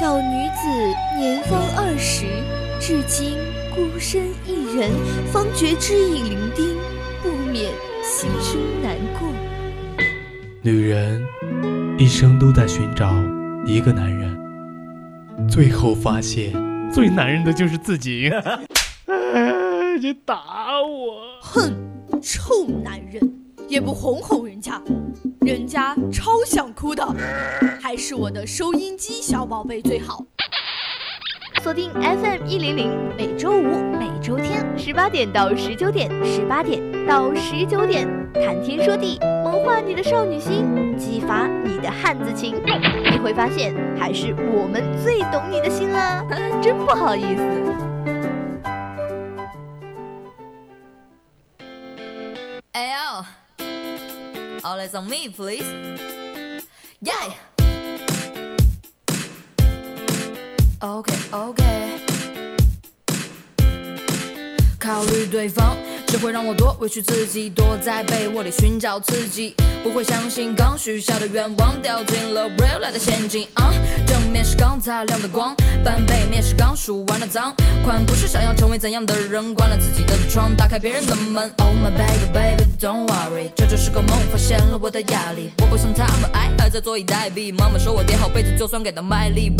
小女子年方二十，至今孤身一人，方觉知影伶仃，不免心生难过。女人一生都在寻找一个男人，最后发现最男人的就是自己。你打我！哼，臭男人，也不哄哄人家，人家超想哭的，还是我的收音机小宝贝最好。锁定 FM 一零零，每周五、每周天十八点到十九点，十八点到十九点，谈天说地，萌化你的少女心，激发你的汉子情，你会发现还是我们最懂你的心啦，真不好意思。All eyes on me, please. Yeah. OK OK。考虑对方。 只会让我多委屈自己，躲在被窝里寻找刺激，不会相信刚许下的愿望掉进了 real life 的陷阱。啊，正面是刚擦亮的光，反背面是刚数完的脏。款不是想要成为怎样的人，关了自己的窗，打开别人的门。Oh my baby baby don't worry，这就是个梦，发现了我的压力。我不像他们爱，还在坐以待毙。妈妈说我叠好被子就算给他卖力。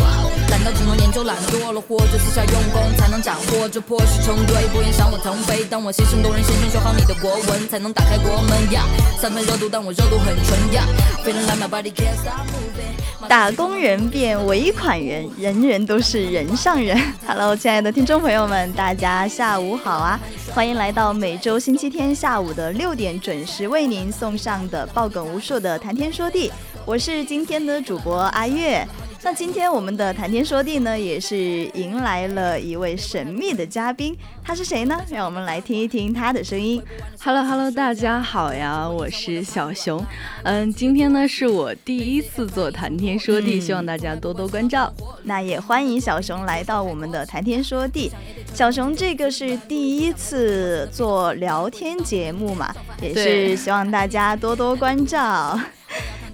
懒到寂寞研究懒惰了，或者私下用功才能斩获这破事成堆。不愿想我腾飞，当我牺牲动人。先先学好你的国文，才能打开国门呀。三分热度，但我热度很纯呀。打工人变尾款人，人人都是人上人。Hello，亲爱的听众朋友们，大家下午好啊！欢迎来到每周星期天下午的六点准时为您送上的爆梗无数的谈天说地，我是今天的主播阿月。那今天我们的谈天说地呢，也是迎来了一位神秘的嘉宾，他是谁呢？让我们来听一听他的声音。Hello Hello，大家好呀，我是小熊。嗯，今天呢是我第一次做谈天说地，希望大家多多关照。那也欢迎小熊来到我们的谈天说地。小熊这个是第一次做聊天节目嘛，也是希望大家多多关照。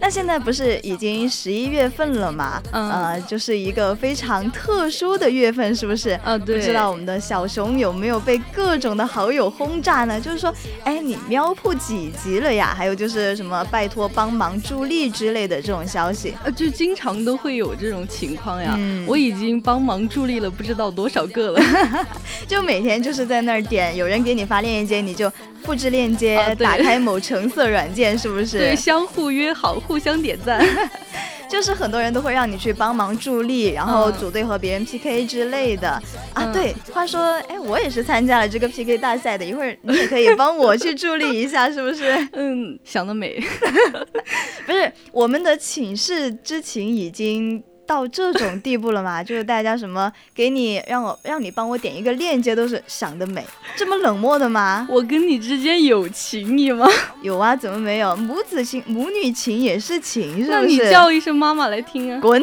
那现在不是已经十一月份了嘛？呃，就是一个非常特殊的月份，是不是？啊，对。不知道我们的小熊有没有被各种的好友轰炸呢？就是说，哎，你喵铺几级了呀？还有就是什么拜托帮忙助力之类的这种消息，呃，就经常都会有这种情况呀。我已经帮忙助力了不知道多少个了，就每天就是在那儿点，有人给你发链接，你就。复制链接，打开某橙色软件，是不是？对，相互约好，互相点赞，就是很多人都会让你去帮忙助力，然后组队和别人 PK 之类的啊。对，话说，哎，我也是参加了这个 PK 大赛的，一会儿你也可以帮我去助力一下，是不是？嗯，想得美。不是，我们的寝室之情已经。到这种地步了吗？就是大家什么给你让我让你帮我点一个链接都是想得美，这么冷漠的吗？我跟你之间有情谊吗？有啊，怎么没有？母子情、母女情也是情，是不是？那你叫一声妈妈来听啊！滚。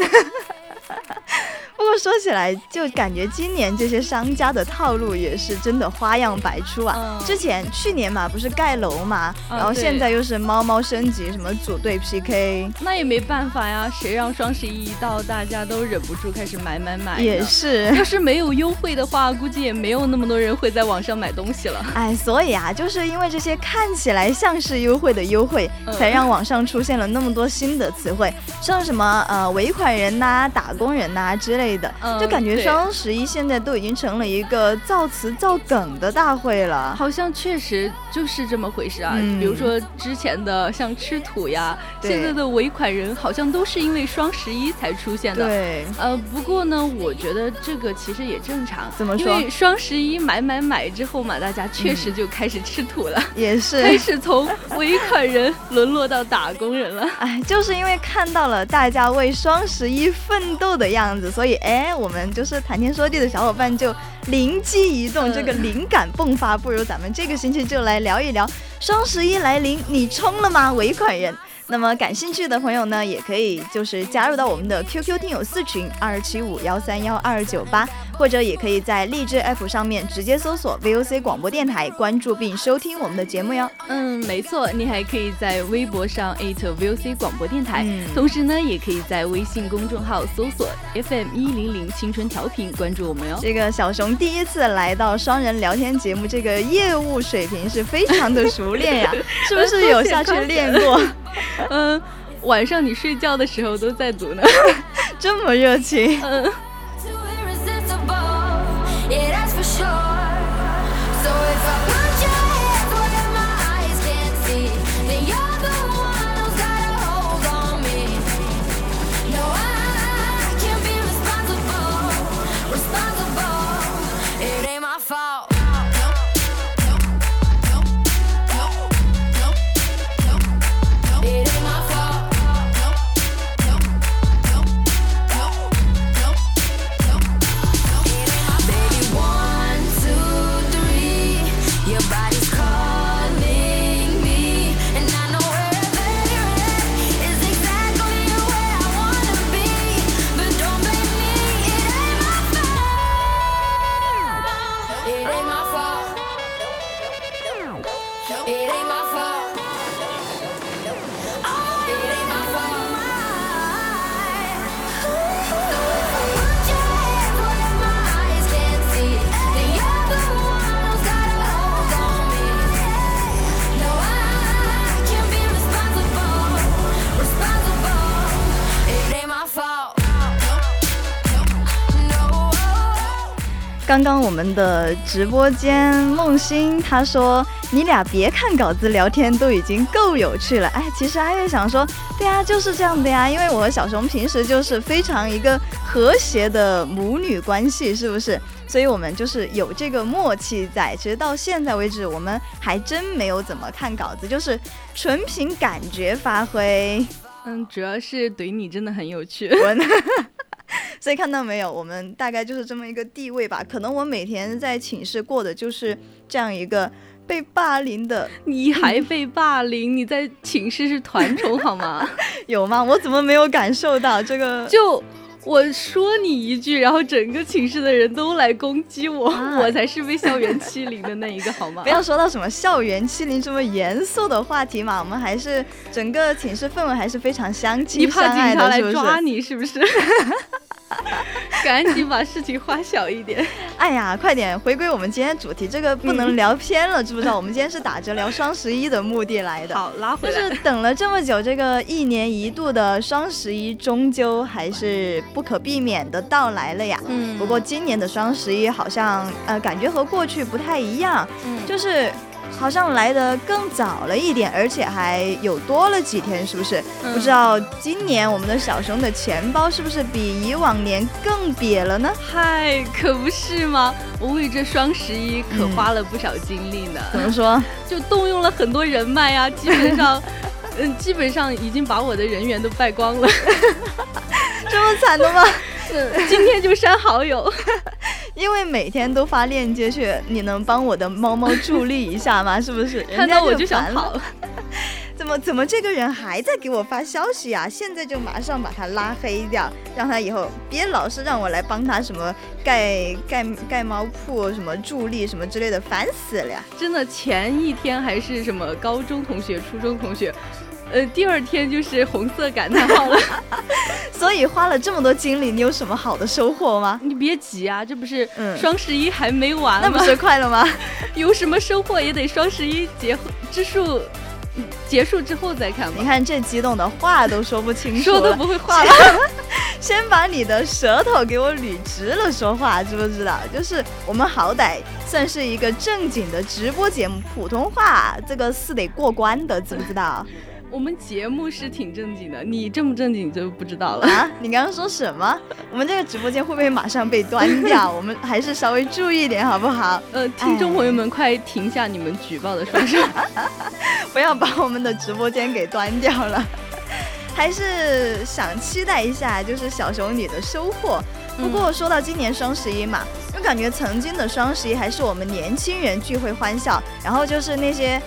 不过说起来，就感觉今年这些商家的套路也是真的花样百出啊。之前去年嘛，不是盖楼嘛，然后现在又是猫猫升级，什么组队 PK，那也没办法呀。谁让双十一一到，大家都忍不住开始买买买？也是，要是没有优惠的话，估计也没有那么多人会在网上买东西了。哎，所以啊，就是因为这些看起来像是优惠的优惠，才让网上出现了那么多新的词汇，像什么呃尾款人呐、打工人呐之类。的，就感觉双十一现在都已经成了一个造词造梗的大会了，好像确实就是这么回事啊。比如说之前的像吃土呀，现在的尾款人好像都是因为双十一才出现的。对，呃，不过呢，我觉得这个其实也正常。怎么说？因为双十一买买买之后嘛，大家确实就开始吃土了，也是开始从尾款人沦落到打工人了。哎，就是因为看到了大家为双十一奋斗的样子，所以。哎，我们就是谈天说地的小伙伴，就灵机一动，这个灵感迸发，不如咱们这个星期就来聊一聊双十一来临，你充了吗？尾款人。那么感兴趣的朋友呢，也可以就是加入到我们的 QQ 听友四群二七五幺三幺二九八，或者也可以在荔枝 F 上面直接搜索 VOC 广播电台，关注并收听我们的节目哟。嗯，没错，你还可以在微博上 @VOC 广播电台，同时呢，也可以在微信公众号搜索 FM 一零零青春调频，关注我们哟。这个小熊第一次来到双人聊天节目，这个业务水平是非常的熟练呀，是不是有下去练过？嗯，晚上你睡觉的时候都在读呢，这么热情。嗯。刚刚我们的直播间，梦欣他说：“你俩别看稿子聊天都已经够有趣了。”哎，其实阿月想说，对啊，就是这样的呀。因为我和小熊平时就是非常一个和谐的母女关系，是不是？所以我们就是有这个默契在。其实到现在为止，我们还真没有怎么看稿子，就是纯凭感觉发挥。嗯，主要是怼你真的很有趣。所以看到没有，我们大概就是这么一个地位吧。可能我每天在寝室过的就是这样一个被霸凌的。你还被霸凌？你在寝室是团宠好吗？有吗？我怎么没有感受到这个？就我说你一句，然后整个寝室的人都来攻击我，我才是被校园欺凌的那一个好吗？不要说到什么校园欺凌这么严肃的话题嘛，我们还是整个寝室氛围还是非常相亲相爱的，是不是？你怕警察来抓你是不是？赶紧把事情化小一点。哎呀，快点回归我们今天主题，这个不能聊偏了，知不知道？我们今天是打着聊双十一的目的来的。好，拉回来。就是等了这么久，这个一年一度的双十一，终究还是不可避免的到来了呀。嗯。不过今年的双十一好像呃，感觉和过去不太一样。嗯。就是。好像来的更早了一点，而且还有多了几天，是不是？不知道今年我们的小熊的钱包是不是比以往年更瘪了呢？嗨，可不是吗？我为这双十一可花了不少精力呢。怎么说？就动用了很多人脉呀，基本上，嗯，基本上已经把我的人员都败光了。这么惨的吗？今天就删好友。因为每天都发链接去，你能帮我的猫猫助力一下吗？是不是？看到我就想跑。怎么怎么这个人还在给我发消息啊？现在就马上把他拉黑掉，让他以后别老是让我来帮他什么盖盖盖猫铺什么助力什么之类的，烦死了呀！真的，前一天还是什么高中同学、初中同学。呃，第二天就是红色感叹号了，所以花了这么多精力，你有什么好的收获吗？你别急啊，这不是双十一还没完吗？那不是快了吗？有什么收获也得双十一结之数结束之后再看吧。你看这激动的话都说不清楚，说都不会话了。先把你的舌头给我捋直了说话，知不知道？就是我们好歹算是一个正经的直播节目，普通话这个是得过关的，知不知道？我们节目是挺正经的，你正不正经就不知道了啊！你刚刚说什么？我们这个直播间会不会马上被端掉？我们还是稍微注意点好不好？呃，听众朋友们，快停下你们举报的双手，不要把我们的直播间给端掉了。还是想期待一下，就是小熊你的收获。不过说到今年双十一嘛，就感觉曾经的双十一还是我们年轻人聚会欢笑，然后就是那些。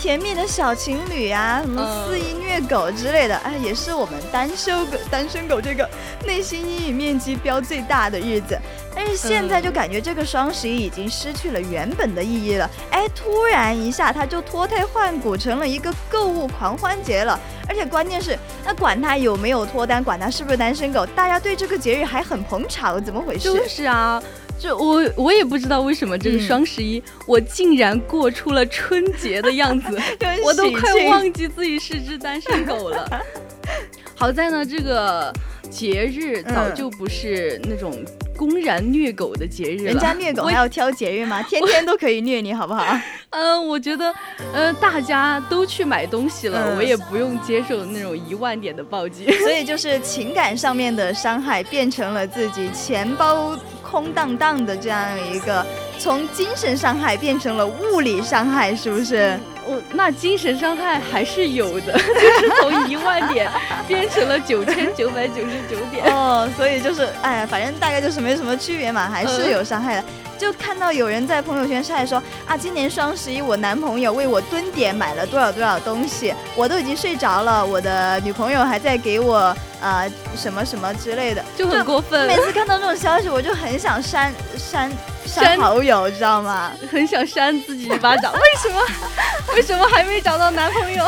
甜蜜的小情侣啊，什么肆意虐虐狗之类的，哎，也是我们单身狗单身狗这个内心阴影面积标最大的日子。但是现在就感觉这个双十一已经失去了原本的意义了，哎，突然一下它就脱胎换骨成了一个购物狂欢节了。而且关键是，那管他有没有脱单，管他是不是单身狗，大家对这个节日还很捧场，怎么回事？就是啊。这我我也不知道为什么这个双十一，我竟然过出了春节的样子，我都快忘记自己是只单身狗了。好在呢，这个节日早就不是那种公然虐狗的节日了。人家虐狗还要挑节日吗？天天都可以虐你，好不好？嗯，我觉得，呃，大家都去买东西了，我也不用接受那种一万点的暴击。所以就是情感上面的伤害变成了自己钱包。空荡荡的这样一个，从精神伤害变成了物理伤害，是不是？我那精神伤害还是有的，就是从一万点变成了九千九百九十九点。哦，所以就是，哎，反正大概就是没什么区别嘛，还是有伤害的。就看到有人在朋友圈晒说啊，今年双十一我男朋友为我蹲点买了多少多少东西，我都已经睡着了，我的女朋友还在给我啊什么什么之类的，就很过分。每次看到这种消息，我就很想删删删好友，知道吗？很想扇自己一巴掌。为什么？为什么还没找到男朋友？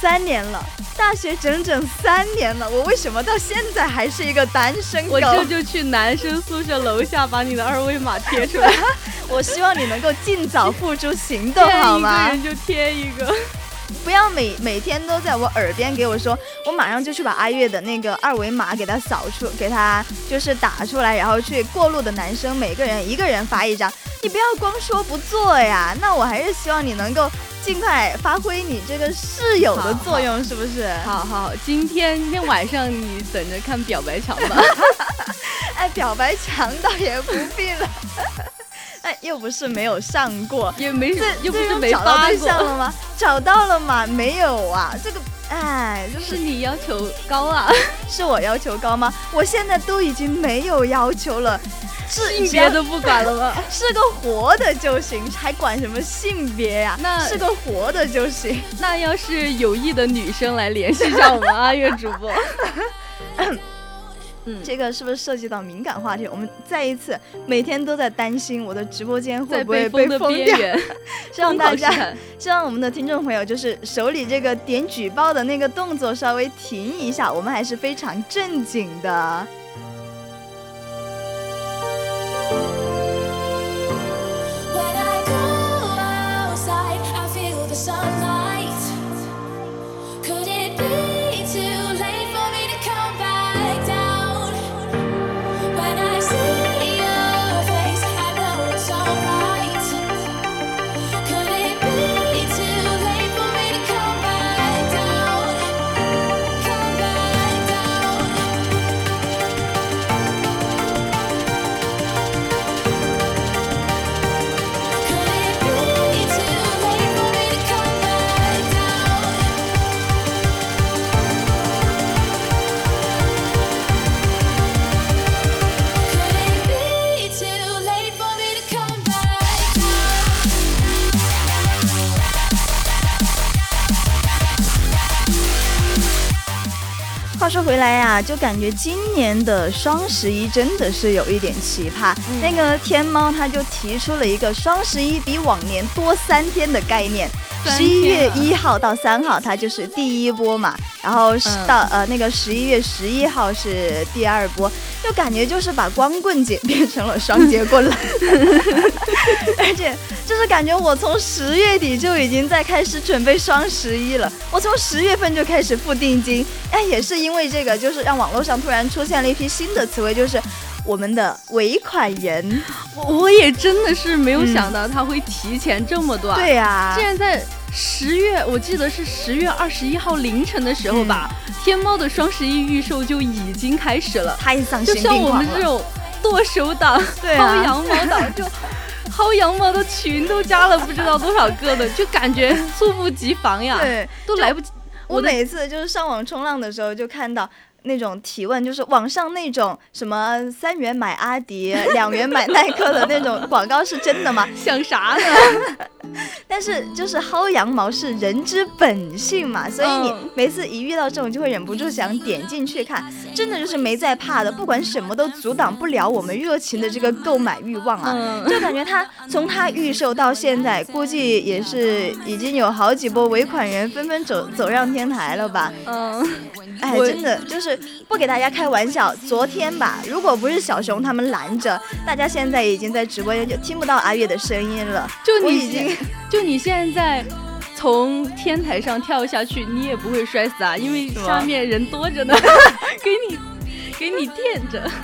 三年了，大学整整三年了，我为什么到现在还是一个单身狗？我这就去男生宿舍楼下把你的二维码贴出来。我希望你能够尽早付诸行动，好吗？一个人就贴一个。不要每每天都在我耳边给我说，我马上就去把阿月的那个二维码给他扫出，给他就是打出来，然后去过路的男生每个人一个人发一张。你不要光说不做呀，那我还是希望你能够尽快发挥你这个室友的作用，是不是？好好，今天今天晚上你等着看表白墙吧。哎，表白墙倒也不必了。又不是没有上过，也没这又不是没找到对象了吗？找到了吗？没有啊，这个哎，就是你要求高啊，是我要求高吗？我现在都已经没有要求了，性别都不管了吗？是个活的就行，还管什么性别呀？那是个活的就行。那要是有意的女生来联系上我们 阿月主播。这个是不是涉及到敏感话题？我们再一次每天都在担心我的直播间会不会被封掉。希望 大家，希望我们的听众朋友就是手里这个点举报的那个动作稍微停一下，我们还是非常正经的。说回来呀，就感觉今年的双十一真的是有一点奇葩。那个天猫它就提出了一个双十一比往年多三天的概念，十一月一号到三号它就是第一波嘛，然后到呃那个十一月十一号是第二波，就感觉就是把光棍节变成了双节棍了，而且。就是感觉我从十月底就已经在开始准备双十一了，我从十月份就开始付定金，哎，也是因为这个，就是让网络上突然出现了一批新的词汇，就是我们的尾款人。我我也真的是没有想到他会提前这么短。对呀，竟然在十月，我记得是十月二十一号凌晨的时候吧，天猫的双十一预售就已经开始了。太丧心。就像我们这种剁手党、薅羊毛党就。薅羊毛的群都加了不知道多少个的，就感觉猝不及防呀！对，都来不及。我每次就是上网冲浪的时候，就看到那种提问，就是网上那种什么三元买阿迪，两元买耐克的那种广告是真的吗？想啥呢？但是就是薅羊毛是人之本性嘛，所以你每次一遇到这种就会忍不住想点进去看，真的就是没在怕的，不管什么都阻挡不了我们热情的这个购买欲望啊！就感觉他从他预售到现在，估计也是已经有好几波尾款人纷纷走走上天台了吧？嗯，哎，真的就是不给大家开玩笑，昨天吧，如果不是小熊他们拦着，大家现在已经在直播间就听不到阿月的声音了。就你已经，就你现在从天台上跳下去，你也不会摔死啊，因为下面人多着呢，给你给你垫着。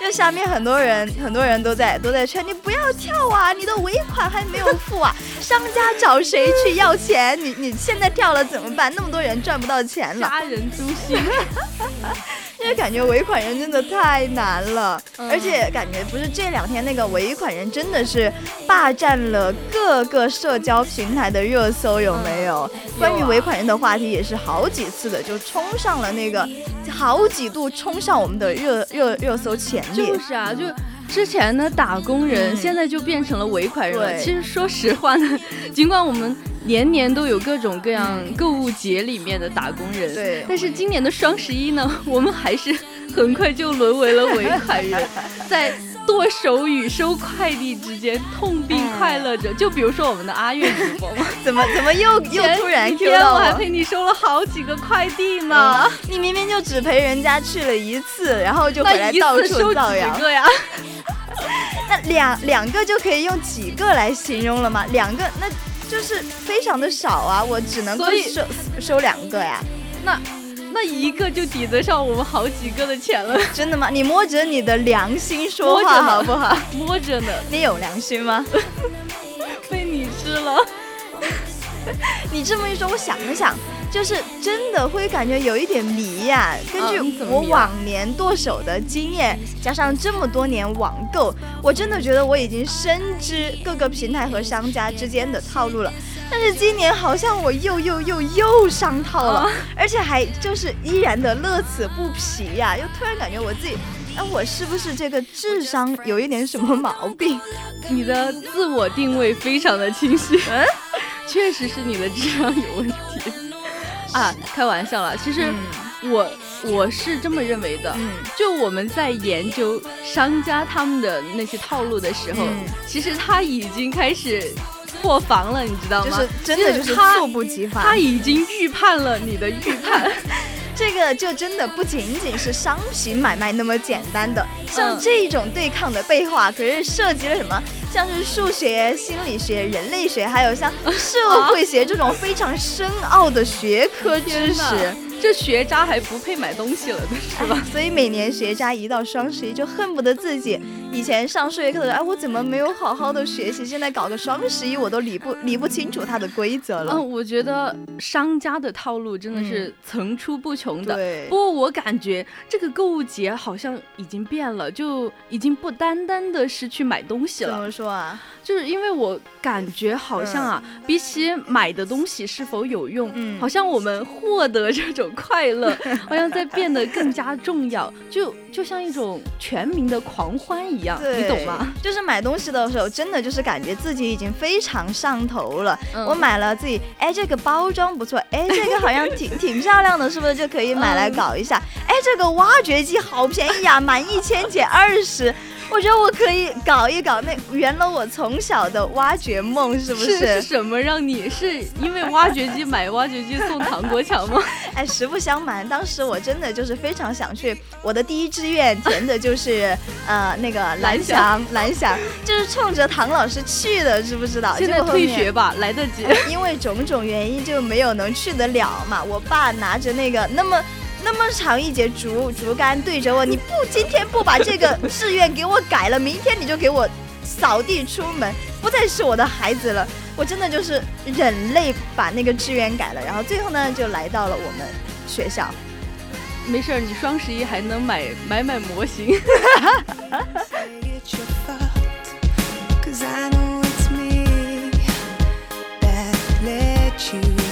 就下面很多人，很多人都在都在劝你不要跳啊，你的尾款还没有付啊，商家找谁去要钱？你你现在跳了怎么办？那么多人赚不到钱了，杀人诛心。因为感觉尾款人真的太难了，而且感觉不是这两天那个尾款人真的是霸占了各个社交平台的热搜，有没有？关于尾款人的话题也是好几次的，就冲上了那个好几度冲上我们的热热热搜前列。就是啊，就。之前的打工人现在就变成了尾款人了。其实说实话呢，尽管我们年年都有各种各样购物节里面的打工人，对，但是今年的双十一呢，我们还是很快就沦为了尾款人，在剁手与收快递之间痛并快乐着。就比如说我们的阿月主播嘛，怎么怎么又又突然 Q 到我？还陪你收了好几个快递呢。你明明就只陪人家去了一次，然后就回来到处造谣 呀。那两两个就可以用几个来形容了吗？两个那就是非常的少啊，我只能够收收两个呀。那那一个就抵得上我们好几个的钱了。真的吗？你摸着你的良心说话好不好？摸着呢。你有良心吗？被你吃了。你这么一说，我想了想。就是真的会感觉有一点迷呀。根据我往年剁手的经验，加上这么多年网购，我真的觉得我已经深知各个平台和商家之间的套路了。但是今年好像我又又又又上套了，而且还就是依然的乐此不疲呀。又突然感觉我自己，哎，我是不是这个智商有一点什么毛病？你的自我定位非常的清晰，嗯，确实是你的智商有问题。啊，开玩笑了。其实我我是这么认为的。嗯，就我们在研究商家他们的那些套路的时候，其实他已经开始破防了，你知道吗？就是真的就是猝不及防，他已经预判了你的预判。这个就真的不仅仅是商品买卖那么简单的，像这种对抗的背后啊，可是涉及了什么？像是数学、心理学、人类学，还有像社会学这种非常深奥的学科知识。这学渣还不配买东西了，是吧？所以每年学渣一到双十一，就恨不得自己以前上数学课的时候，哎，我怎么没有好好的学习？现在搞个双十一，我都理不理不清楚它的规则了。嗯，我觉得商家的套路真的是层出不穷的。对。不过我感觉这个购物节好像已经变了，就已经不单单的是去买东西了。怎么说啊？就是因为我感觉好像啊，比起买的东西是否有用，嗯，好像我们获得这种。快乐 好像在变得更加重要，就就像一种全民的狂欢一样，你懂吗？就是买东西的时候，真的就是感觉自己已经非常上头了。我买了自己，哎，这个包装不错，哎，这个好像挺 挺漂亮的，是不是就可以买来搞一下？哎，这个挖掘机好便宜啊，满一千减二十。我觉得我可以搞一搞那圆了我从小的挖掘梦，是不是？是什么让你是因为挖掘机买挖掘机送唐国强吗？哎，实不相瞒，当时我真的就是非常想去，我的第一志愿填的就是呃那个蓝翔，蓝翔就是冲着唐老师去的，知不知道？现在退学吧，来得及。因为种种原因就没有能去得了嘛。我爸拿着那个那么。那么长一节竹竹竿对着我，你不今天不把这个志愿给我改了，明天你就给我扫地出门，不再是我的孩子了。我真的就是忍泪把那个志愿改了，然后最后呢，就来到了我们学校。没事儿，你双十一还能买买买模型。you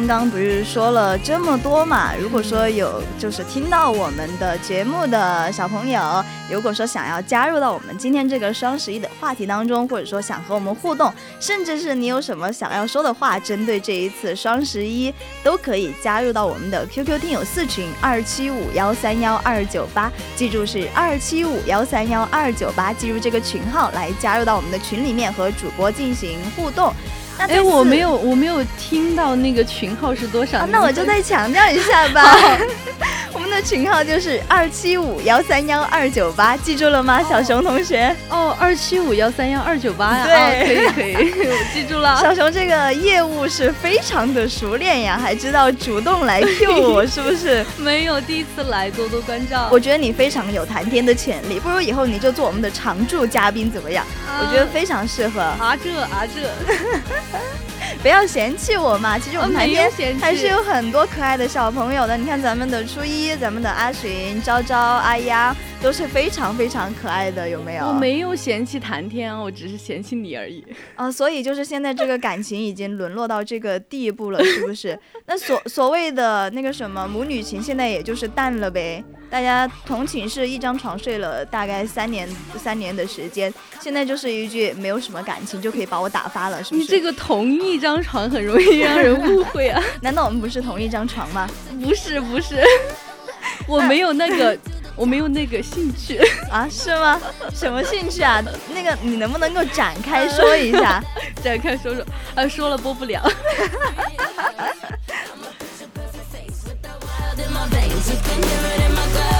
刚刚不是说了这么多嘛？如果说有就是听到我们的节目的小朋友，如果说想要加入到我们今天这个双十一的话题当中，或者说想和我们互动，甚至是你有什么想要说的话，针对这一次双十一，都可以加入到我们的 QQ 听友四群二七五幺三幺二九八，记住是二七五幺三幺二九八，记住这个群号来加入到我们的群里面和主播进行互动。哎，我没有，我没有听到那个群号是多少？那我就再强调一下吧。我们的群号就是二七五幺三幺二九八，记住了吗，小熊同学？哦，二七五幺三幺二九八呀。对，可以可以，我记住了。小熊这个业务是非常的熟练呀，还知道主动来 Q 我，是不是？没有，第一次来，多多关照。我觉得你非常有谈天的潜力，不如以后你就做我们的常驻嘉宾怎么样？我觉得非常适合。啊这啊这。不要嫌弃我嘛，其实我们旁边还是有很多可爱的小朋友的。你看咱们的初一，咱们的阿寻、昭昭、阿央都是非常非常可爱的，有没有？我没有嫌弃谈天，我只是嫌弃你而已。啊，所以就是现在这个感情已经沦落到这个地步了，是不是？那所所谓的那个什么母女情，现在也就是淡了呗。大家同寝室一张床睡了大概三年三年的时间，现在就是一句没有什么感情就可以把我打发了，是不是？你这个同一张床很容易让人误会啊！难道我们不是同一张床吗？不是不是，我没有那个我没有那个兴趣啊？是吗？什么兴趣啊？那个你能不能够展开说一下？展开说说啊？说了播不了。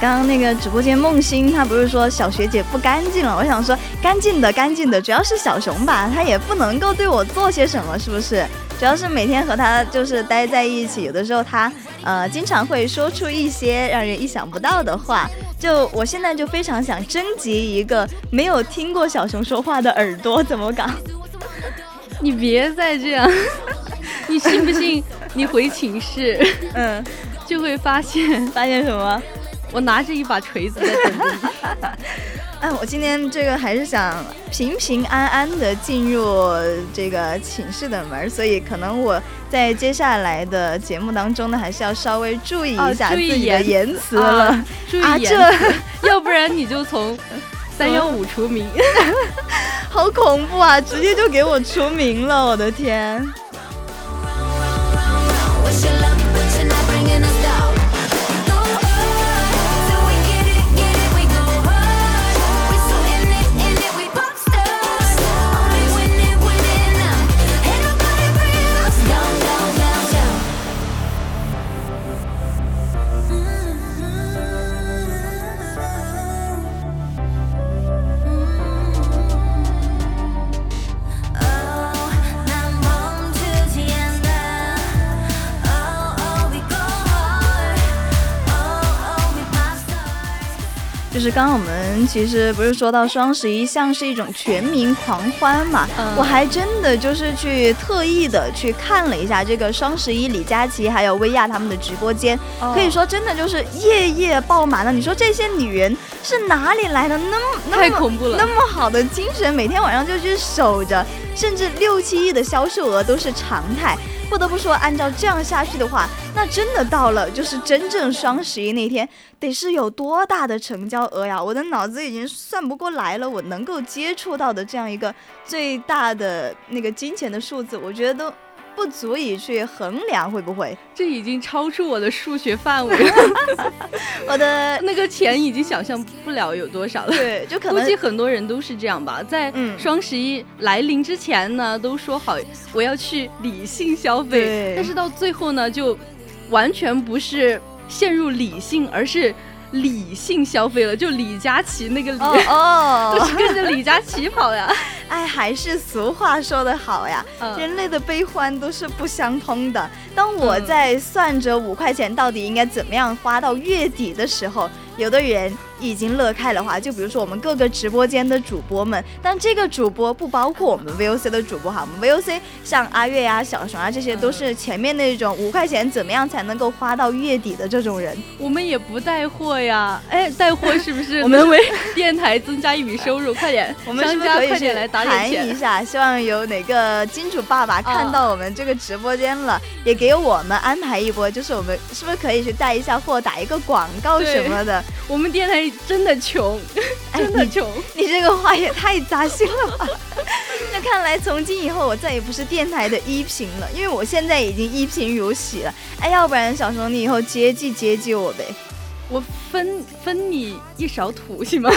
刚刚那个直播间梦欣，她不是说小学姐不干净了？我想说干净的干净的，主要是小熊吧，他也不能够对我做些什么，是不是？主要是每天和他就是待在一起，有的时候他呃经常会说出一些让人意想不到的话。就我现在就非常想征集一个没有听过小熊说话的耳朵，怎么搞？你别再这样，你信不信？你回寝室，嗯，就会发现发现什么？我拿着一把锤子在等着你。哎，我今天这个还是想平平安安的进入这个寝室的门，所以可能我在接下来的节目当中呢，还是要稍微注意一下自己的言辞了。注意言辞，要不然你就从三幺五除名。好恐怖啊！直接就给我除名了，我的天。就是刚刚我们其实不是说到双十一像是一种全民狂欢嘛，我还真的就是去特意的去看了一下这个双十一李佳琦还有薇娅他们的直播间，可以说真的就是夜夜爆满了。你说这些女人是哪里来的那么太恐怖了那么好的精神，每天晚上就去守着，甚至六七亿的销售额都是常态。不得不说，按照这样下去的话，那真的到了就是真正双十一那天，得是有多大的成交额呀？我的脑子已经算不过来了。我能够接触到的这样一个最大的那个金钱的数字，我觉得都。不足以去衡量，会不会？这已经超出我的数学范围了。我的 那个钱已经想象不了有多少了。对，就可能估计很多人都是这样吧。在双十一来临之前呢，都说好我要去理性消费，但是到最后呢，就完全不是陷入理性，而是理性消费了，就李佳琦那个李哦，都 是跟着李佳琦跑呀。哎，还是俗话说得好呀，人类的悲欢都是不相通的。当我在算着五块钱到底应该怎么样花到月底的时候，有的人。已经乐开了花，就比如说我们各个直播间的主播们，但这个主播不包括我们 VOC 的主播哈，我们 VOC 像阿月呀、小熊啊，这些都是前面那种五块钱怎么样才能够花到月底的这种人。我们也不带货呀，哎，带货是不是？我们为电台增加一笔收入，快点，我们是不是可以去谈一下？希望有哪个金主爸爸看到我们这个直播间了，也给我们安排一波，就是我们是不是可以去带一下货，打一个广告什么的？我们电台。真的穷，真的穷！你这个话也太扎心了吧？那看来从今以后我再也不是电台的一评了，因为我现在已经一贫如洗了。哎，要不然小熊你以后接济接济我呗。我分分你一勺土行吗？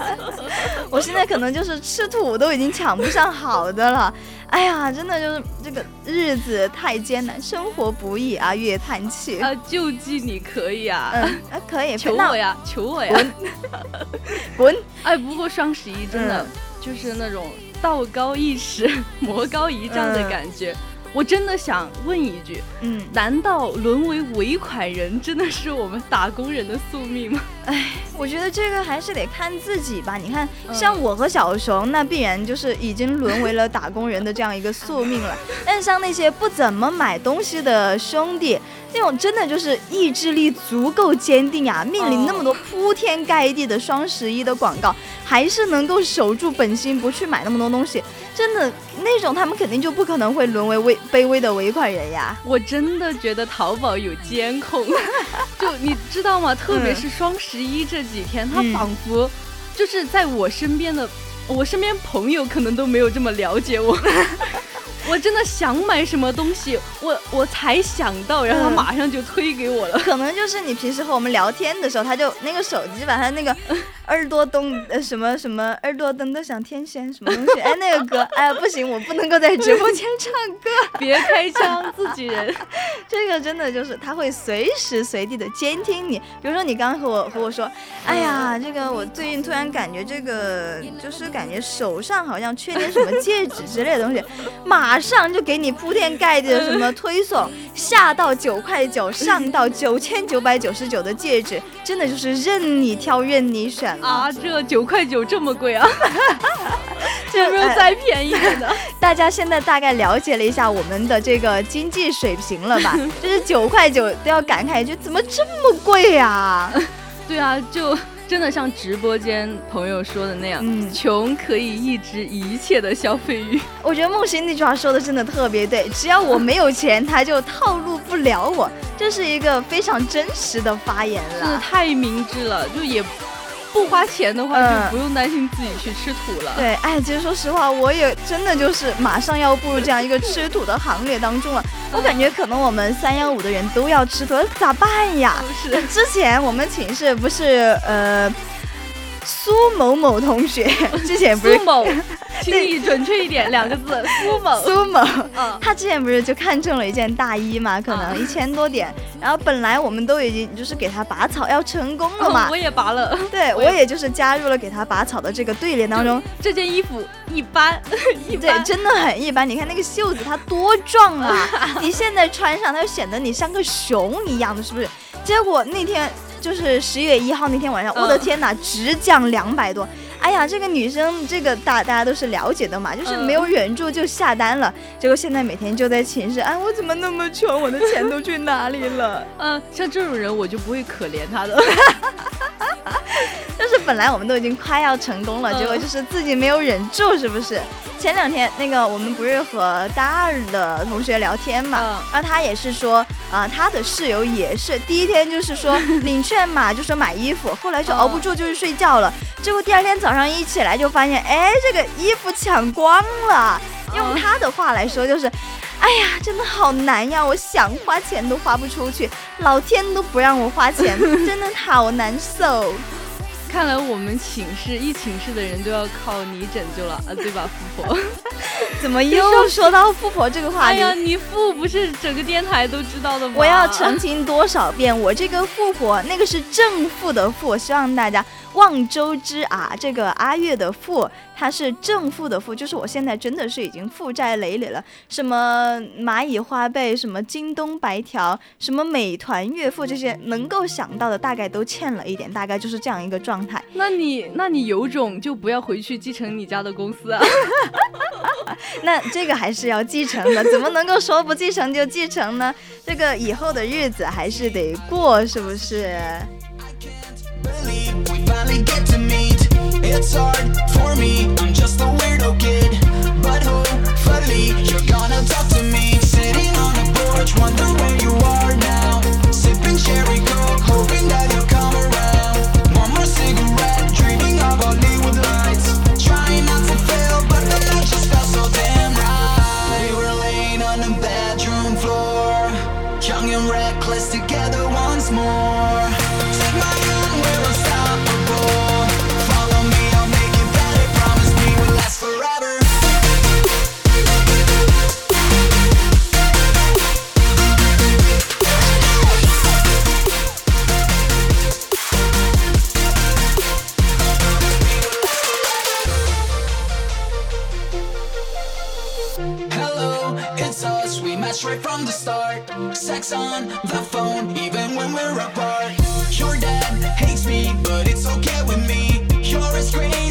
我现在可能就是吃土都已经抢不上好的了。哎呀，真的就是这个日子太艰难，生活不易啊！越叹气啊，救济你可以啊，嗯，可以，求我呀，求我呀，滚，滚！哎，不过双十一真的就是那种道高一尺，魔高一丈的感觉。我真的想问一句，嗯，难道沦为尾款人真的是我们打工人的宿命吗？哎，我觉得这个还是得看自己吧。你看，像我和小熊，那必然就是已经沦为了打工人的这样一个宿命了。但像那些不怎么买东西的兄弟，那种真的就是意志力足够坚定呀，面临那么多铺天盖地的双十一的广告，还是能够守住本心，不去买那么多东西。真的那种，他们肯定就不可能会沦为微卑微的尾款人呀。我真的觉得淘宝有监控，就你知道吗？特别是双十一这几天，他仿佛就是在我身边的，我身边朋友可能都没有这么了解我。我真的想买什么东西，我我才想到，然后他马上就推给我了。可能就是你平时和我们聊天的时候，他就那个手机把他那个耳朵灯呃什么什么耳朵灯的像天线什么东西，哎那个歌，哎不行，我不能够在直播间唱歌，别开枪，自己人。这个真的就是他会随时随地的监听你，比如说你刚刚和我和我说，哎呀这个我最近突然感觉这个就是感觉手上好像缺点什么戒指之类的东西，马。马上就给你铺天盖地的什么推送，下到九块九，上到九千九百九十九的戒指，真的就是任你挑，任你选啊！这九块九这么贵啊？有没有再便宜点的？大家现在大概了解了一下我们的这个经济水平了吧？就是九块九都要感慨一句，怎么这么贵呀？对啊，就。真的像直播间朋友说的那样，嗯穷可以抑制一切的消费欲。我觉得梦欣那句话说的真的特别对，只要我没有钱，他就套路不了我，这是一个非常真实的发言了，是太明智了，就也。不花钱的话，就不用担心自己去吃土了。对，哎，其实说实话，我也真的就是马上要步入这样一个吃土的行列当中了。我感觉可能我们三幺五的人都要吃土，咋办呀？是，之前我们寝室不是呃。苏某某同学 之前不是苏某，请你准确一点，两个字，苏某。苏某，嗯，他之前不是就看中了一件大衣嘛，可能一千多点，然后本来我们都已经就是给他拔草要成功了嘛，我也拔了，对我也就是加入了给他拔草的这个队列当中。这件衣服一般，一对，真的很一般。你看那个袖子，它多壮啊！你现在穿上，它就显得你像个熊一样的，是不是？结果那天。就是十一月一号那天晚上，我的天哪，直降两百多！哎呀，这个女生，这个大大家都是了解的嘛，就是没有忍住就下单了。结果现在每天就在寝室，哎，我怎么那么穷？我的钱都去哪里了？嗯，像这种人我就不会可怜他的。就是本来我们都已经快要成功了，结果就是自己没有忍住，是不是？前两天那个我们不是和大二的同学聊天嘛，然后他也是说，啊，他的室友也是第一天就是说 领券嘛，就说买衣服，后来就熬不住就去睡觉了，结果第二天早上一起来就发现，哎，这个衣服抢光了。用他的话来说就是，哎呀，真的好难呀，我想花钱都花不出去，老天都不让我花钱，真的好难受。看来我们寝室一寝室的人都要靠你拯救了啊，对吧，富婆？怎么又说到富婆这个话题？哎呀，你富不是整个电台都知道的吗？我要澄清多少遍，我这个富婆那个是正负的负，希望大家。望周知啊，这个阿月的负，它是正负的负，就是我现在真的是已经负债累累了。什么蚂蚁花呗，什么京东白条，什么美团月付，这些能够想到的大概都欠了一点，大概就是这样一个状态。那你那你有种就不要回去继承你家的公司啊！那这个还是要继承的，怎么能够说不继承就继承呢？这个以后的日子还是得过，是不是 It's hard for me, I'm just a weirdo kid. But hopefully, you're gonna talk to me. Sitting on a porch, wonder where you are now. Right from the start. Sex on the phone, even when we're apart. Your dad hates me, but it's okay with me. You're as crazy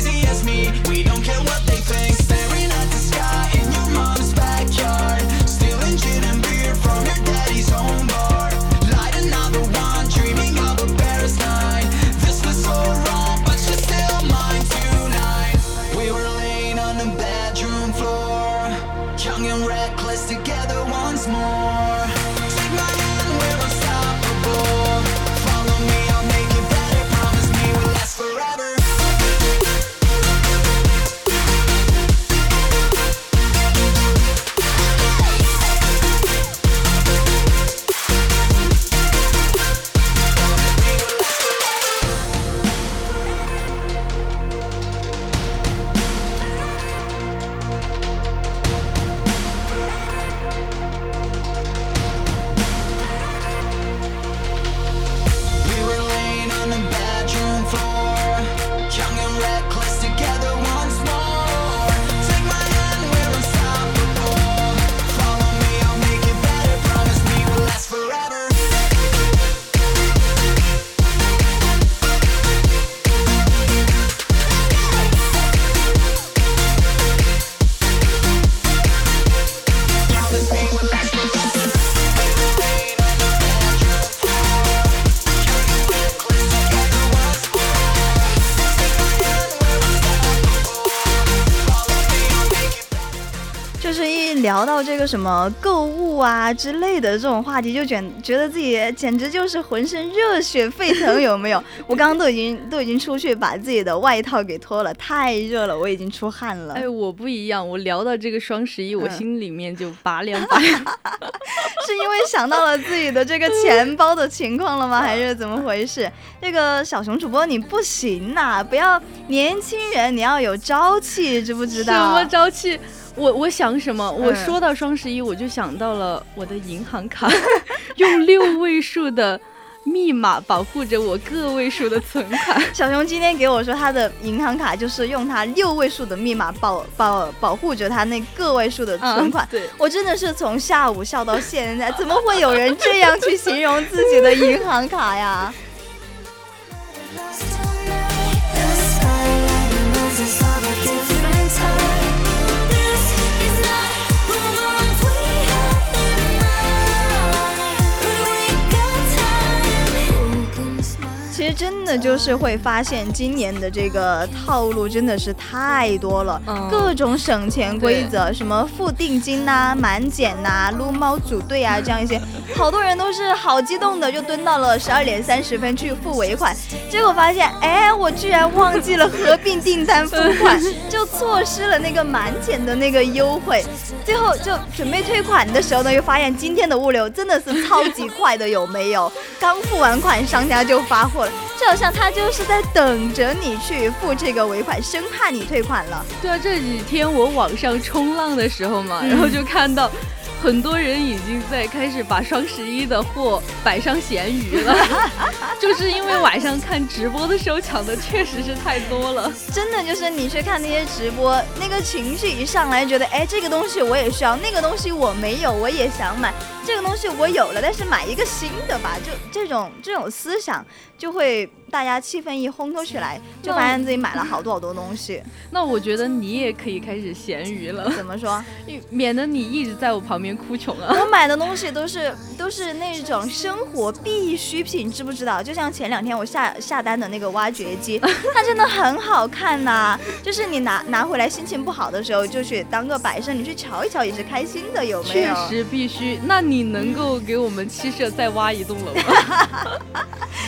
聊到这个什么购物啊之类的这种话题，就觉觉得自己简直就是浑身热血沸腾，有没有？我刚刚都已经都已经出去把自己的外套给脱了，太热了，我已经出汗了。哎，我不一样，我聊到这个双十一，我嗯心里面就拔凉拔凉。是因为想到了自己的这个钱包的情况了吗？还是怎么回事？这个小熊主播你不行呐、不要年轻人，你要有朝气，知不知道？什么朝气？我我想什么？我嗯说到双十一，我就想到了我的银行卡，用六位数的密码保护着我个位数的存款。小熊今天给我说，他的银行卡就是用他六位数的密码保保保护着他那个位数的存款。嗯对，我真的是从下午笑到现在，怎么会有人这样去形容自己的银行卡呀？真的就是会发现，今年的这个套路真的是太多了，嗯各种省钱规则，什么付定金呐、满减呐、撸猫组队啊，这样一些，好多人都是好激动的，就蹲到了十二点三十分去付尾款，结果发现，哎，我居然忘记了合并订单付款，就错失了那个满减的那个优惠，最后就准备退款的时候呢，又发现今天的物流真的是超级快的，有没有？刚付完款，商家就发货了。就好像他就是在等着你去付这个尾款，生怕你退款了。对啊，这几天我网上冲浪的时候嘛，嗯然后就看到。很多人已经在开始把双十一的货 摆上闲鱼了，就是因为晚上看直播的时候抢的确实是太多了。真的就是你去看那些直播，那个情绪一上来，觉得哎，这个东西我也需要，那个东西我没有，我也想买，这个东西我有了，但是买一个新的吧，就这种这种思想就会大家气氛一烘托起来，就发现自己买了好多好多东西。那我觉得你也可以开始咸鱼了，怎么说？免得你一直在我旁边哭穷啊。我买的东西都是都是那种生活必需品，知不知道？就像前两天我下下单的那个挖掘机，它真的很好看呐、就是你拿拿回来心情不好的时候，就去当个摆设，你去瞧一瞧也是开心的，有没确有？实必须。那你能够给我们七舍再挖一栋楼吗？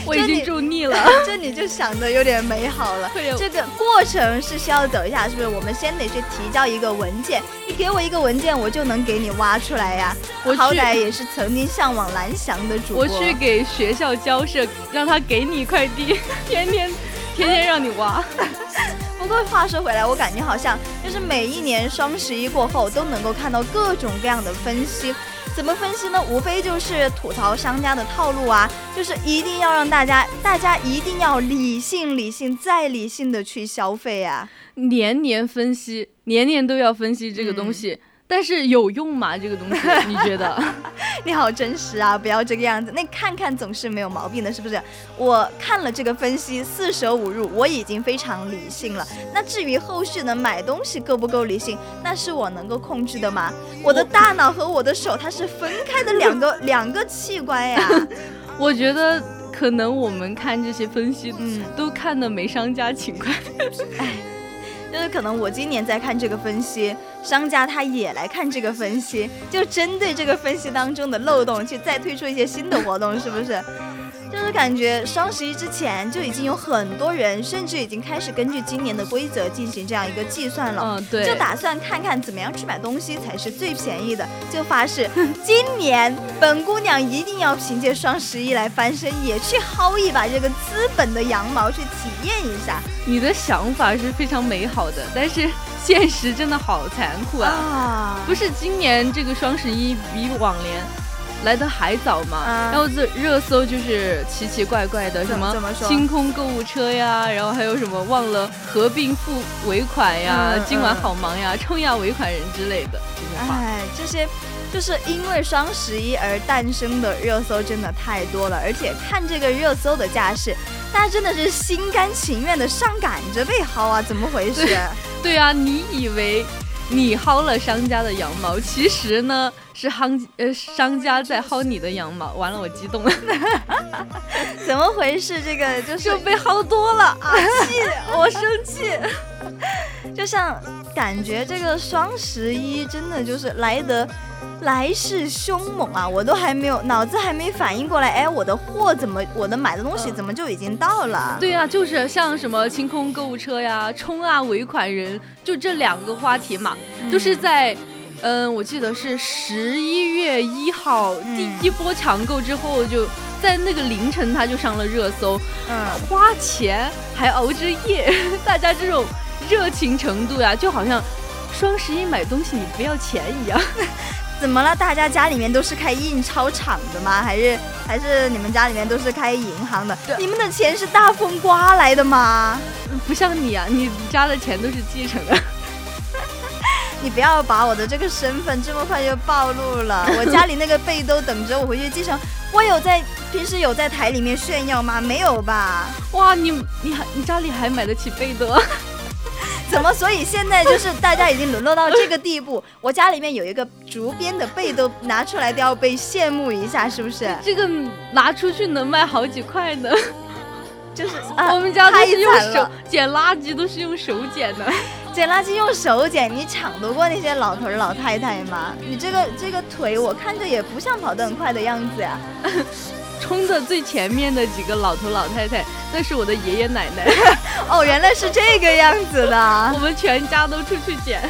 我已经住腻了。这你就想的有点美好了。这个过程是需要等一下，是不是？我们先得去提交一个文件，你给我一个文件，我就能给你挖出来呀。我好歹也是曾经向往蓝翔的主播。我去给学校交涉，让他给你一块地，天天天天让你挖。不过话说回来，我感觉好像就是每一年双十一过后都能够看到各种各样的分析。怎么分析呢？无非就是吐槽商家的套路啊，就是一定要让大家，大家一定要理性、理性再理性的去消费啊。年年分析，年年都要分析这个东西，但是有用吗？这个东西 你觉得？你好真实啊，不要这个样子。那看看总是没有毛病的，是不是？我看了这个分析，四舍五入，我已经非常理性了。那至于后续呢，买东西够不够理性，那是我能够控制的吗？我的大脑和我的手，它是分开的两个 两个器官呀。我觉得可能我们看这些分析，嗯都看的没商家勤快。就是可能我今年在看这个分析，商家他也来看这个分析，就针对这个分析当中的漏洞去再推出一些新的活动，是不是？就是感觉双十一之前就已经有很多人，甚至已经开始根据今年的规则进行这样一个计算了。嗯，对，就打算看看怎么样去买东西才是最便宜的，就发誓今年本姑娘一定要凭借双十一来翻身，也去薅一把这个资本的羊毛，去体验一下你的想法是非常美好的，但是现实真的好残酷啊！啊不是今年这个双十一比往年来的还早吗？啊然后这热搜就是奇奇怪怪的，什么清空购物车呀，然后还有什么忘了合并付尾款呀，嗯今晚嗯好忙呀，冲呀尾款人之类的这些话。哎，这些就是因为双十一而诞生的热搜真的太多了，而且看这个热搜的架势，大家真的是心甘情愿的上赶着被薅啊，怎么回事？对啊，你以为你薅了商家的羊毛，其实呢是夯呃商家在薅你的羊毛。完了，我激动了，怎么回事？这个就是就被薅多了啊！气，我生气。就像感觉这个双十一真的就是来得来势凶猛啊！我都还没有脑子还没反应过来，哎，我的货怎么，我的买的东西怎么就已经到了？对啊，就是像什么清空购物车呀、冲啊尾款人，就这两个话题嘛，就是在。嗯，我记得是十一月一号第一波抢购之后，就在那个凌晨它就上了热搜，嗯，花钱还熬着夜，大家这种热情程度呀，就好像双十一买东西你不要钱一样。怎么了？大家家里面都是开印钞厂的吗？还是还是你们家里面都是开银行的？你们的钱是大风刮来的吗？不像你啊，你家的钱都是继承的。你不要把我的这个身份这么快就暴露了。我家里那个被都等着我回去继承。我有在平时有在台里面炫耀吗？没有吧？哇，你你还你家里还买得起被的？怎么？所以现在就是大家已经沦落到这个地步，我家里面有一个竹编的被都拿出来都要被羡慕一下，是不是？这个拿出去能卖好几块呢。就是、啊、我们家都太是用手捡垃圾，都是用手捡的。捡垃圾用手捡，你抢得过那些老头儿老太太吗？你这个这个腿，我看着也不像跑得很快的样子呀。冲的最前面的几个老头老太太，那是我的爷爷奶奶，哦，原来是这个样子的 我。们全家都出去捡。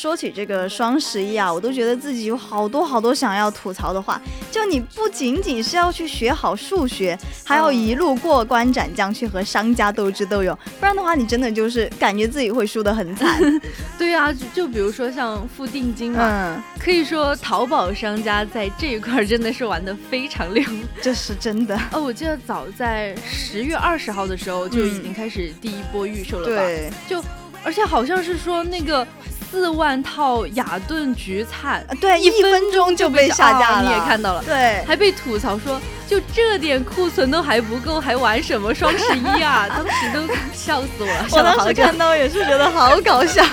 说起这个双十一啊，我都觉得自己有好多好多想要吐槽的话。就你不仅仅是要去学好数学，还要一路过关斩将去和商家斗智斗勇，不然的话，你真的就是感觉自己会输得很惨。对啊，就就比如说像付定金嘛，嗯，可以说淘宝商家在这一块儿真的是玩的非常溜。这是真的。哦，我记得早在十月二十号的时候就已经开始第一波预售了吧？对，就而且好像是说那个四万套雅顿橘灿，啊对，一分钟就被下架了，哦你也看到了。对，还被吐槽说，就这点库存都还不够，还玩什么双十一啊？当时都笑死我了，我当时。看到也是觉得好搞笑，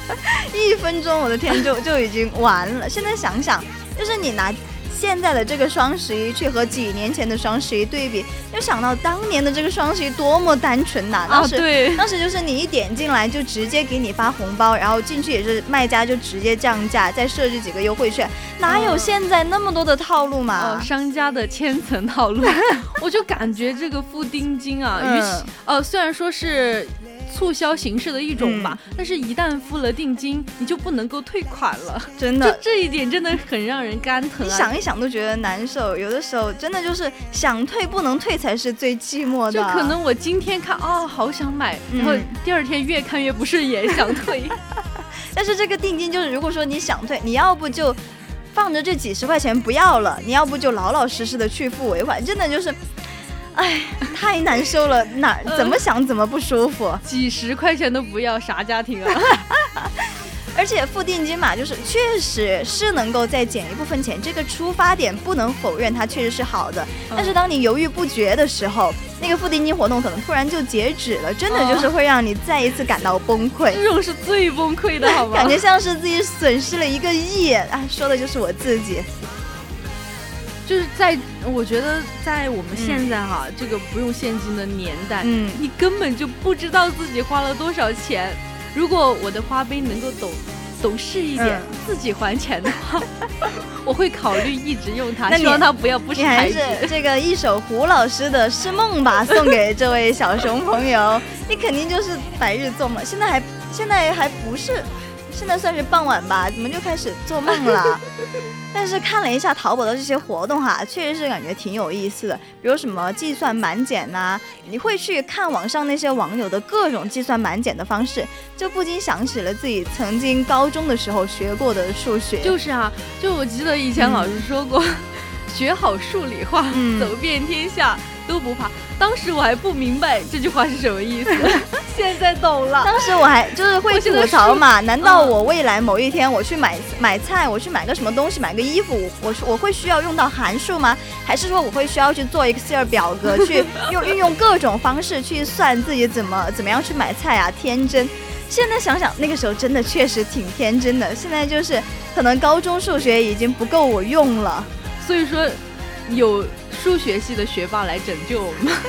一分钟，我的天，就就已经完了。现在想想，就是你拿现在的这个双十一去和几年前的双十一对比，就想到当年的这个双十一多么单纯呐、啊，当时、对，当时就是你一点进来就直接给你发红包，然后进去也是卖家就直接降价，再设置几个优惠券，哪有嗯现在那么多的套路嘛？哦，商家的千层套路，我就感觉这个付定金啊，嗯与其呃虽然说是促销形式的一种吧，嗯但是一旦付了定金，你就不能够退款了，真的。这一点真的很让人肝疼啊！你想一想都觉得难受，有的时候真的就是想退不能退才是最寂寞的。就可能我今天看哦，好想买，嗯然后第二天越看越不顺眼，想退。但是这个定金就是，如果说你想退，你要不就放着这几十块钱不要了，你要不就老老实实的去付尾款，真的就是，哎，太难受了，哪怎么想怎么不舒服。几十块钱都不要，啥家庭啊？而且付定金嘛，就是确实是能够再减一部分钱，这个出发点不能否认，它确实是好的。但是当你犹豫不决的时候，那个付定金活动可能突然就截止了，真的就是会让你再一次感到崩溃。这种是最崩溃的，好吗？感觉像是自己损失了一个亿，啊，说的就是我自己。就是在我觉得在我们现在哈、这个不用现金的年代，嗯，你根本就不知道自己花了多少钱。如果我的花呗能够懂懂事一点，嗯自己还钱的话，我会考虑一直用它，希望它不要不识你还。是这个一首胡老师的《是梦吧》送给这位小熊朋友，你肯定就是白日做梦。现在还现在还不是，现在算是傍晚吧，怎么就开始做梦了？但是看了一下淘宝的这些活动哈，确实是感觉挺有意思的，比如什么计算满减呐、你会去看网上那些网友的各种计算满减的方式，就不禁想起了自己曾经高中的时候学过的数学。就是啊，就我记得以前老师说过，学好数理化，嗯走遍天下都不怕。当时我还不明白这句话是什么意思，现在懂了。当时我还就是会吐槽嘛，难道嗯我未来某一天我去买买菜，我去买个什么东西，买个衣服，我我会需要用到函数吗？还是说我会需要去做 Excel 表格，去用运用各种方式去算自己怎么怎么样去买菜啊？天真。现在想想，那个时候真的确实挺天真的。现在就是可能高中数学已经不够我用了。所以说，有数学系的学霸来拯救我们。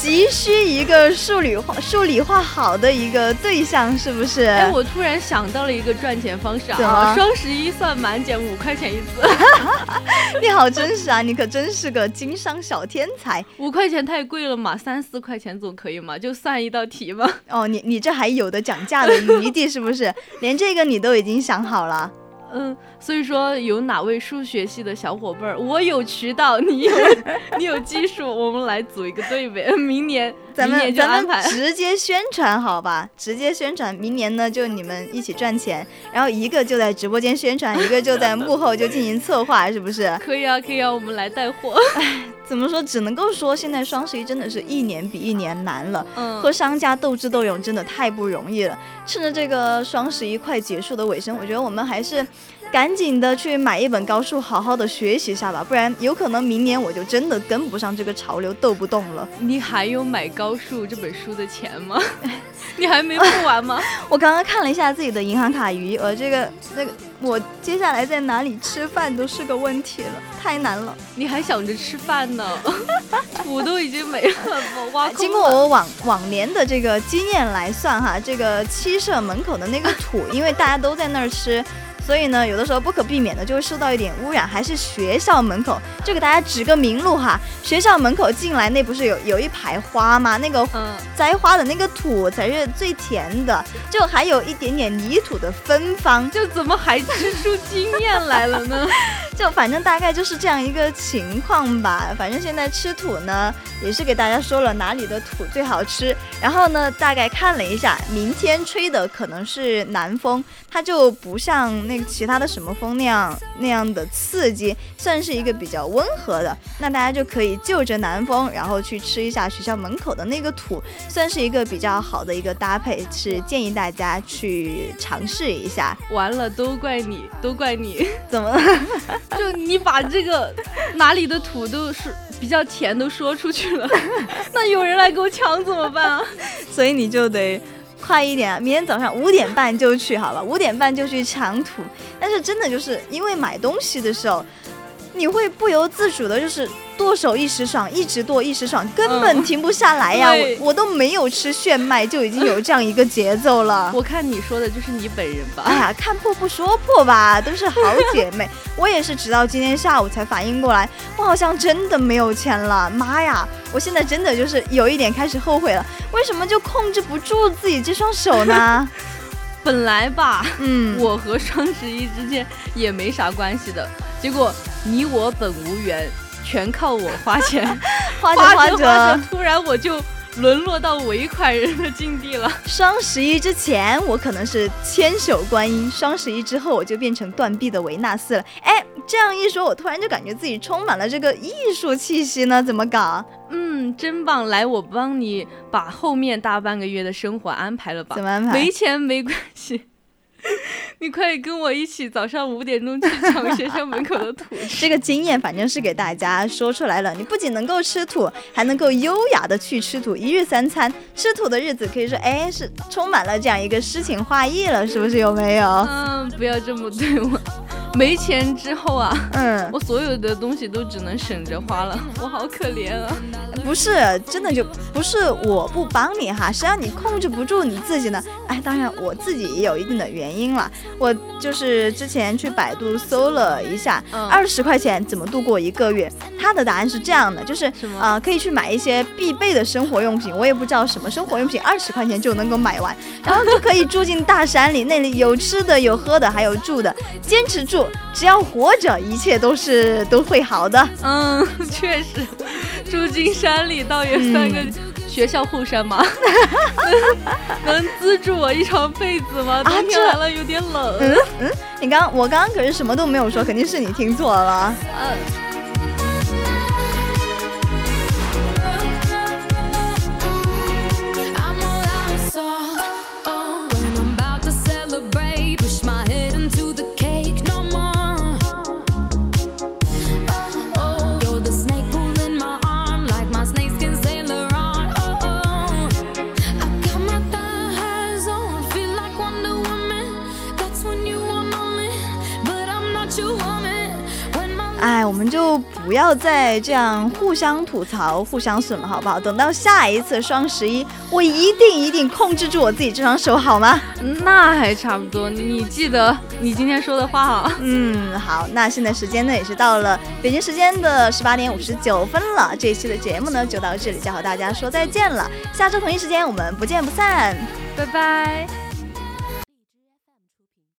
急需一个数理化数理化好的一个对象，是不是？哎，我突然想到了一个赚钱方式啊！双十一算满减五块钱一次，你好真实啊，你可真是个经商小天才五块钱太贵了嘛，三四块钱总可以嘛，就算一道题嘛。哦！你你这还有的讲价的余地是不是？连这个你都已经想好了？嗯，所以说有哪位数学系的小伙伴儿，我有渠道，你有 你有技术，我们来组一个队呗。明年咱们咱们。直接宣传好吧？直接宣传，明年呢就你们一起赚钱，然后一个就在直播间宣传，一个就在幕后就进行策划，是不是？可以啊，可以啊，我们来带货。唉怎么说？只能够说现在双十一真的是一年比一年难了。嗯，和商家斗智斗勇真的太不容易了。趁着这个双十一快结束的尾声，我觉得我们还是赶紧的去买一本高数，好好的学习一下吧，不然有可能明年我就真的跟不上这个潮流，斗不动了。你还有买高数这本书的钱吗？你还没付完吗？我刚刚看了一下自己的银行卡余额，这个那个，我接下来在哪里吃饭都是个问题了，太难了。你还想着吃饭呢？土都已经没了，我挖空了经过我往往年的这个经验来算哈，这个七社门口的那个土，因为大家都在那儿吃。所以呢，有的时候不可避免的就会受到一点污染，还是学校门口，就给大家指个明路哈。学校门口进来那不是有有一排花吗？那个嗯，栽花的那个土才是最甜的，就还有一点点泥土的芬芳，就怎么还吃出经验来了呢？就反正大概就是这样一个情况吧。反正现在吃土呢，也是给大家说了哪里的土最好吃。然后呢，大概看了一下，明天吹的可能是南风，它就不像那个其他的什么风那样那样的刺激，算是一个比较温和的。那大家就可以就着南风，然后去吃一下学校门口的那个土，算是一个比较好的一个搭配，是建议大家去尝试一下。完了，都怪你，都怪你！怎么？就你把这个哪里的土都是比较甜都说出去了，那有人来给我抢怎么办啊？所以你就得快一点啊！明天早上五点半就去好了，五点半就去抢土。但是真的就是因为买东西的时候，你会不由自主的，就是剁手一时爽，一直剁一时爽，根本嗯停不下来呀！对我我都没有吃炫迈，就已经有这样一个节奏了。我看你说的就是你本人吧？哎呀，看破不说破吧，都是好姐妹。我也是直到今天下午才反应过来，我好像真的没有钱了。妈呀，我现在真的就是有一点开始后悔了，为什么就控制不住自己这双手呢？本来吧，嗯，我和双十一之间也没啥关系的，结果你我本无缘，全靠我花钱，花着花花着花着着，，突然我就沦落到尾款人的境地了。双十一之前我可能是千手观音，双十一之后我就变成断臂的维纳斯了。哎，这样一说，我突然就感觉自己充满了这个艺术气息呢，怎么搞？嗯，真棒！来，我帮你把后面大半个月的生活安排了吧怎。么安排没？钱没关系，你快跟我一起早上五点钟去抢学校门口的土。这个经验反正是给大家说出来了，你不仅能够吃土，还能够优雅的去吃土，一日三餐，吃土的日子可以说，哎，是充满了这样一个诗情画意了，是不是有没有？嗯，不要这么对我。没钱之后啊，嗯，我所有的东西都只能省着花了，我好可怜啊。不是，真的就不是我不帮你哈，是让你控制不住你自己呢。哎，当然我自己也有一定的原因了，我就是之前去百度搜了一下，嗯二十块钱怎么度过一个月？他的答案是这样的，就是什么呃可以去买一些必备的生活用品，我也不知道什么生活用品二十块钱就能够买完，然后就可以住进大山里，那里有吃的有喝的还有住的，坚持住，只要活着，一切都是都会好的。嗯，确实，住进山里倒也算个学校后山吗，能 能资助我一床被子吗？冬天来了有点冷。嗯嗯，你刚我刚刚可是什么都没有说，肯定是你听错了。嗯我们就不要再这样互相吐槽、互相损了，好不好？等到下一次双十一，我一定一定控制住我自己这双手，好吗？那还差不多。你记得你今天说的话啊。嗯，好，那现在时间呢也是到了北京时间的十八点五十九分了，这一期的节目呢就到这里，就要和大家说再见了。下周同一时间我们不见不散。拜拜。